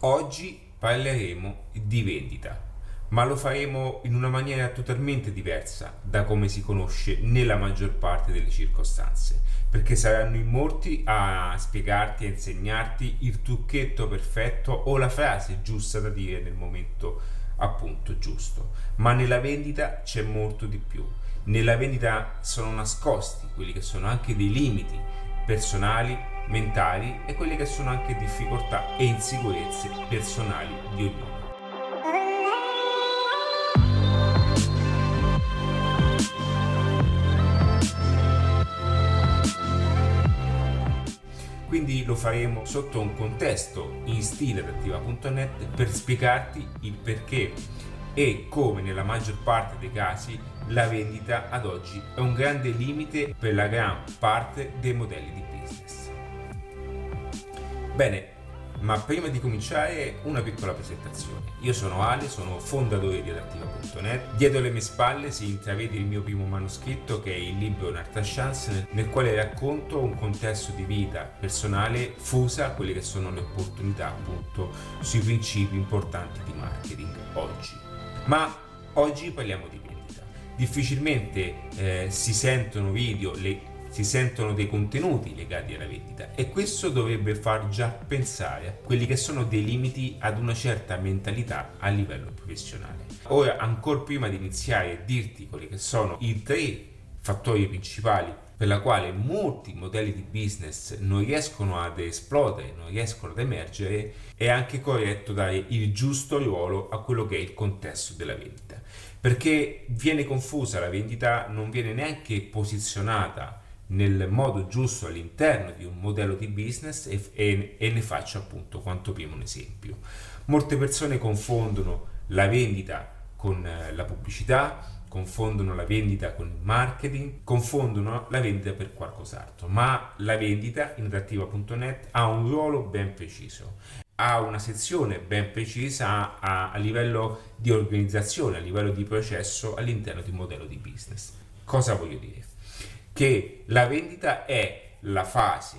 Oggi parleremo di vendita, ma lo faremo in una maniera totalmente diversa da come si conosce nella maggior parte delle circostanze, perché saranno in molti a spiegarti e insegnarti il trucchetto perfetto o la frase giusta da dire nel momento appunto giusto. Ma nella vendita c'è molto di più. Nella vendita sono nascosti quelli che sono anche dei limiti personali mentali e quelle che sono anche difficoltà e insicurezze personali di ognuno. Quindi lo faremo sotto un contesto in stile adattiva.net per spiegarti il perché e come nella maggior parte dei casi la vendita ad oggi è un grande limite per la gran parte dei modelli di business. Bene, ma prima di cominciare una piccola presentazione. Io sono Ale, sono fondatore di adattiva.net. Dietro le mie spalle si intravede il mio primo manoscritto che è il libro Un'Arta Chance nel quale racconto un contesto di vita personale fusa a quelle che sono le opportunità appunto sui principi importanti di marketing oggi. Ma oggi parliamo di vendita. Difficilmente eh, si sentono video, le si sentono dei contenuti legati alla vendita e questo dovrebbe far già pensare a quelli che sono dei limiti ad una certa mentalità a livello professionale. Ora, ancora prima di iniziare a dirti quelli che sono i tre fattori principali per la quale molti modelli di business non riescono ad esplodere, non riescono ad emergere, è anche corretto dare il giusto ruolo a quello che è il contesto della vendita. Perché viene confusa la vendita, non viene neanche posizionata nel modo giusto all'interno di un modello di business e, e, e ne faccio appunto quanto prima un esempio. Molte persone confondono la vendita con eh, la pubblicità, confondono la vendita con il marketing, confondono la vendita per qualcos'altro, ma la vendita in adattiva.net ha un ruolo ben preciso, ha una sezione ben precisa a, a livello di organizzazione, a livello di processo all'interno di un modello di business. Cosa voglio dire? Che la vendita è la fase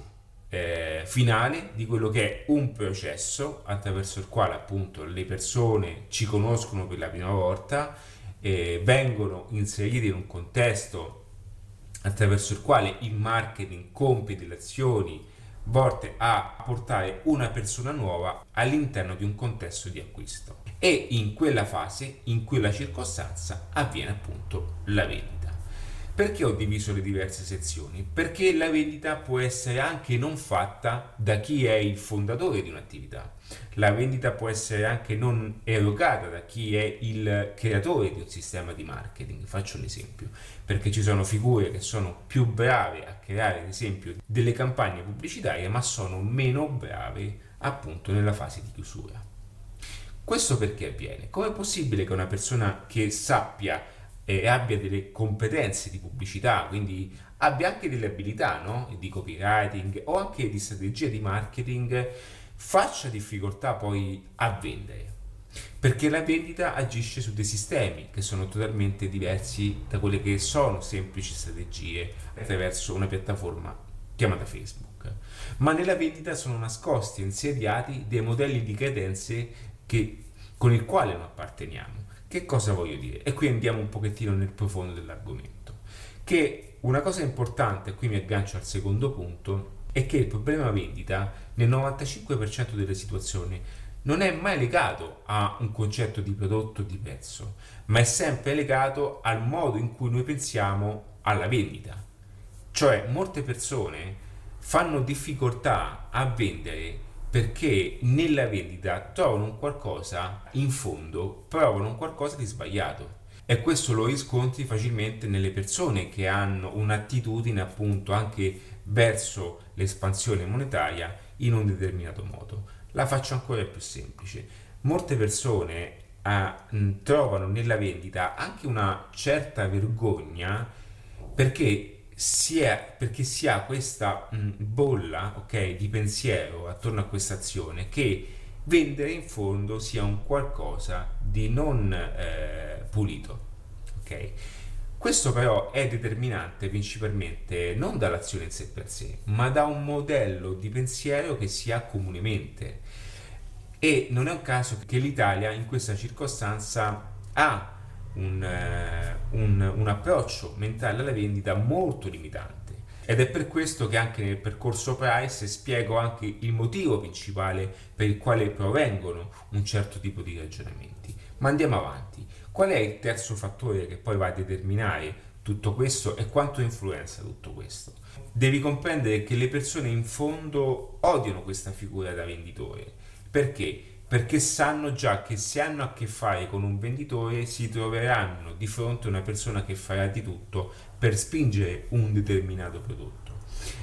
eh, finale di quello che è un processo attraverso il quale appunto le persone ci conoscono per la prima volta, eh, vengono inserite in un contesto attraverso il quale il marketing compie delle azioni volte a portare una persona nuova all'interno di un contesto di acquisto e in quella fase, in quella circostanza avviene appunto la vendita. Perché ho diviso le diverse sezioni? Perché la vendita può essere anche non fatta da chi è il fondatore di un'attività. La vendita può essere anche non erogata da chi è il creatore di un sistema di marketing. Faccio un esempio, perché ci sono figure che sono più brave a creare, ad esempio, delle campagne pubblicitarie, ma sono meno brave appunto nella fase di chiusura. Questo perché avviene? Com'è possibile che una persona che sappia e abbia delle competenze di pubblicità, quindi abbia anche delle abilità no? di copywriting o anche di strategia di marketing, faccia difficoltà poi a vendere. Perché la vendita agisce su dei sistemi che sono totalmente diversi da quelle che sono semplici strategie attraverso una piattaforma chiamata Facebook. Ma nella vendita sono nascosti, insediati dei modelli di credenze che, con il quale non apparteniamo che cosa voglio dire? E qui andiamo un pochettino nel profondo dell'argomento. Che una cosa importante, e qui mi aggancio al secondo punto, è che il problema vendita nel 95% delle situazioni non è mai legato a un concetto di prodotto o di prezzo, ma è sempre legato al modo in cui noi pensiamo alla vendita. Cioè molte persone fanno difficoltà a vendere perché nella vendita trovano un qualcosa in fondo, provano un qualcosa di sbagliato. E questo lo riscontri facilmente nelle persone che hanno un'attitudine appunto anche verso l'espansione monetaria in un determinato modo. La faccio ancora più semplice. Molte persone ah, trovano nella vendita anche una certa vergogna perché si è, perché si ha questa mh, bolla okay, di pensiero attorno a questa azione che vendere in fondo sia un qualcosa di non eh, pulito. Okay? Questo però è determinante principalmente non dall'azione in sé per sé, ma da un modello di pensiero che si ha comunemente. E non è un caso che l'Italia in questa circostanza ha un, uh, un, un approccio mentale alla vendita molto limitante. Ed è per questo che anche nel percorso Price spiego anche il motivo principale per il quale provengono un certo tipo di ragionamenti. Ma andiamo avanti. Qual è il terzo fattore che poi va a determinare tutto questo e quanto influenza tutto questo? Devi comprendere che le persone in fondo odiano questa figura da venditore. Perché? Perché sanno già che se hanno a che fare con un venditore si troveranno di fronte a una persona che farà di tutto per spingere un determinato prodotto.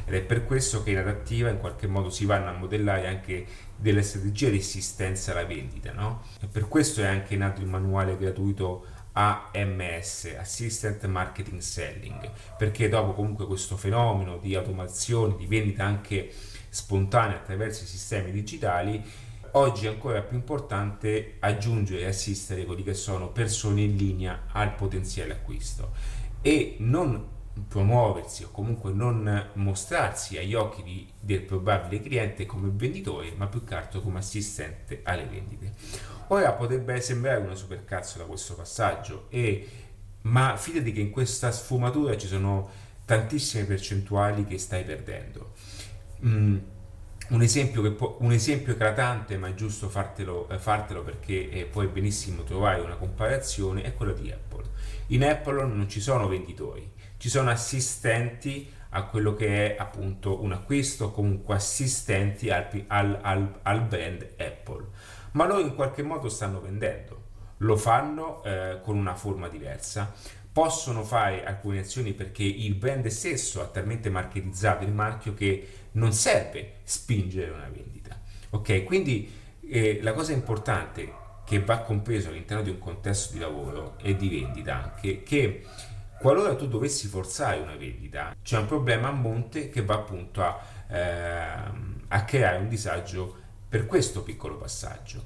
Ed è per questo che in adattiva in qualche modo si vanno a modellare anche delle strategie di assistenza alla vendita, no? E per questo è anche nato il manuale gratuito AMS, Assistant Marketing Selling, perché dopo comunque questo fenomeno di automazione, di vendita anche spontanea attraverso i sistemi digitali, oggi è ancora più importante aggiungere e assistere quelli che sono persone in linea al potenziale acquisto e non promuoversi o comunque non mostrarsi agli occhi di, del probabile cliente come venditore, ma più che altro come assistente alle vendite. Ora potrebbe sembrare una supercazzo da questo passaggio, e, ma fidati che in questa sfumatura ci sono tantissime percentuali che stai perdendo. Mm, un esempio, può, un esempio eclatante, ma è giusto fartelo, eh, fartelo perché eh, puoi benissimo trovare una comparazione, è quello di Apple. In Apple non ci sono venditori, ci sono assistenti a quello che è appunto un acquisto, comunque assistenti al, al, al, al brand Apple. Ma loro in qualche modo stanno vendendo, lo fanno eh, con una forma diversa, possono fare alcune azioni perché il brand stesso ha talmente marketizzato il marchio che non serve spingere una vendita. Ok, quindi eh, la cosa importante che va compreso all'interno di un contesto di lavoro e di vendita anche che qualora tu dovessi forzare una vendita c'è un problema a monte che va appunto a, eh, a creare un disagio per questo piccolo passaggio.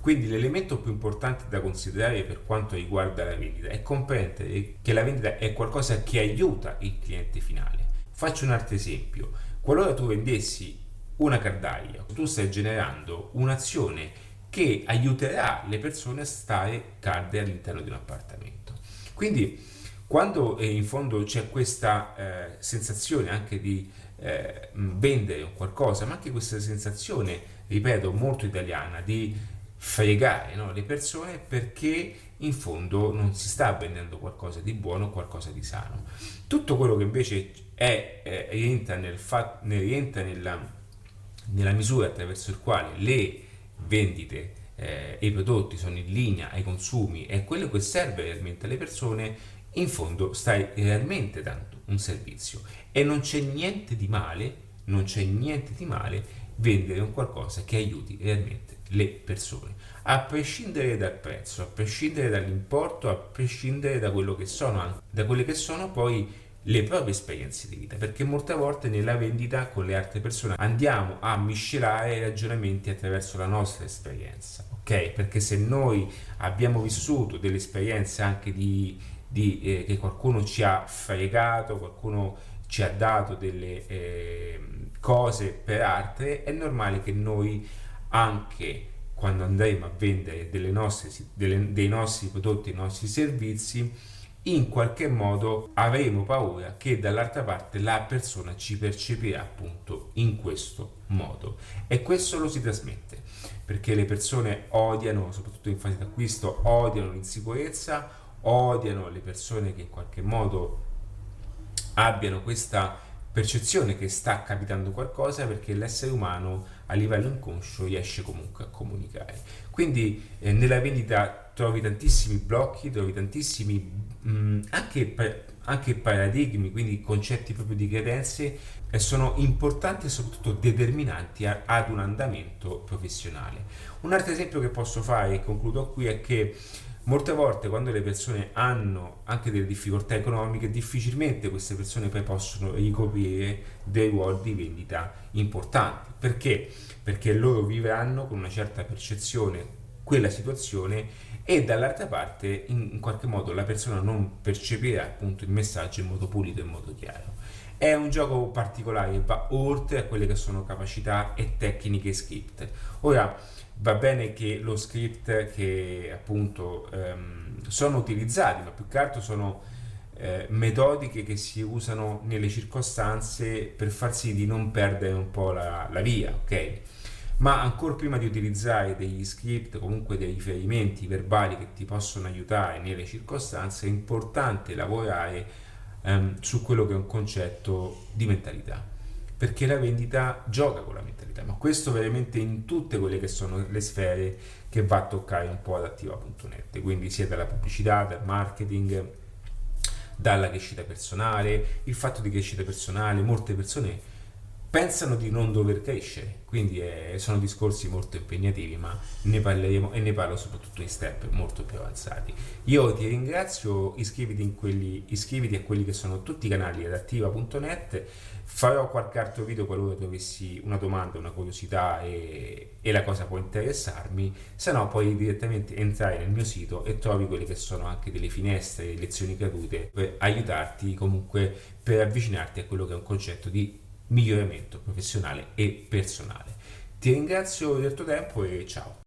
Quindi l'elemento più importante da considerare per quanto riguarda la vendita è comprendere che la vendita è qualcosa che aiuta il cliente finale. Faccio un altro esempio. Qualora tu vendessi una cardaia, tu stai generando un'azione che aiuterà le persone a stare calde all'interno di un appartamento. Quindi quando eh, in fondo c'è questa eh, sensazione anche di eh, vendere qualcosa, ma anche questa sensazione, ripeto, molto italiana di fregare no, le persone perché in fondo non si sta vendendo qualcosa di buono, qualcosa di sano. Tutto quello che invece è, eh, rientra, nel fa- rientra nella, nella misura attraverso il quale le vendite eh, e i prodotti sono in linea ai consumi e quello che serve realmente alle persone, in fondo stai realmente dando un servizio e non c'è niente di male, non c'è niente di male vendere un qualcosa che aiuti realmente le persone, a prescindere dal prezzo, a prescindere dall'importo, a prescindere da quello che sono, da quelle che sono poi le proprie esperienze di vita, perché molte volte nella vendita con le altre persone andiamo a miscelare i ragionamenti attraverso la nostra esperienza, ok? Perché se noi abbiamo vissuto delle esperienze anche di, di eh, che qualcuno ci ha fregato, qualcuno ci ha dato delle eh, cose per altre, è normale che noi anche quando andremo a vendere nostre, delle, dei nostri prodotti, i nostri servizi, in qualche modo avremo paura che dall'altra parte la persona ci percepirà appunto in questo modo. E questo lo si trasmette perché le persone odiano soprattutto in fase d'acquisto odiano l'insicurezza odiano le persone che in qualche modo abbiano questa percezione che sta capitando qualcosa perché l'essere umano a livello inconscio riesce comunque a comunicare quindi eh, nella vendita trovi tantissimi blocchi trovi tantissimi mh, mm, anche, anche, paradigmi, quindi concetti proprio di credenze, e sono importanti e soprattutto determinanti a, ad un andamento professionale. Un altro esempio che posso fare e concludo qui è che molte volte quando le persone hanno anche delle difficoltà economiche, difficilmente queste persone poi possono ricoprire dei ruoli di vendita importanti. Perché? Perché loro vivranno con una certa percezione quella situazione e dall'altra parte in, qualche modo la persona non percepirà appunto il messaggio in modo pulito e in modo chiaro. È un gioco particolare, va oltre a quelle che sono capacità e tecniche scritte. Ora, va bene che lo script che appunto ehm, sono utilizzati, ma più che altro sono eh, metodiche che si usano nelle circostanze per far sì di non perdere un po' la, la via, ok? Ma ancora prima di utilizzare degli script, comunque dei riferimenti verbali che ti possono aiutare nelle circostanze, è importante lavorare ehm, su quello che è un concetto di mentalità. Perché la vendita gioca con la mentalità, ma questo veramente in tutte quelle che sono le sfere che va a toccare un po' ad attiva.net, quindi sia dalla pubblicità, dal marketing, dalla crescita personale, il fatto di crescita personale, molte persone pensano di non dover crescere, quindi è, sono discorsi molto impegnativi, ma ne parleremo e ne parlo soprattutto in step molto più avanzati. Io ti ringrazio, iscriviti, quelli, iscriviti a quelli che sono tutti i canali ad attiva.net, farò qualche altro video qualora tu avessi una domanda, una curiosità e, e la cosa può interessarmi, se no puoi direttamente entrare nel mio sito e trovi quelle che sono anche delle finestre, lezioni gratuite per aiutarti comunque per avvicinarti a quello che è un concetto di miglioramento professionale e personale. Ti ringrazio del tuo tempo e ciao.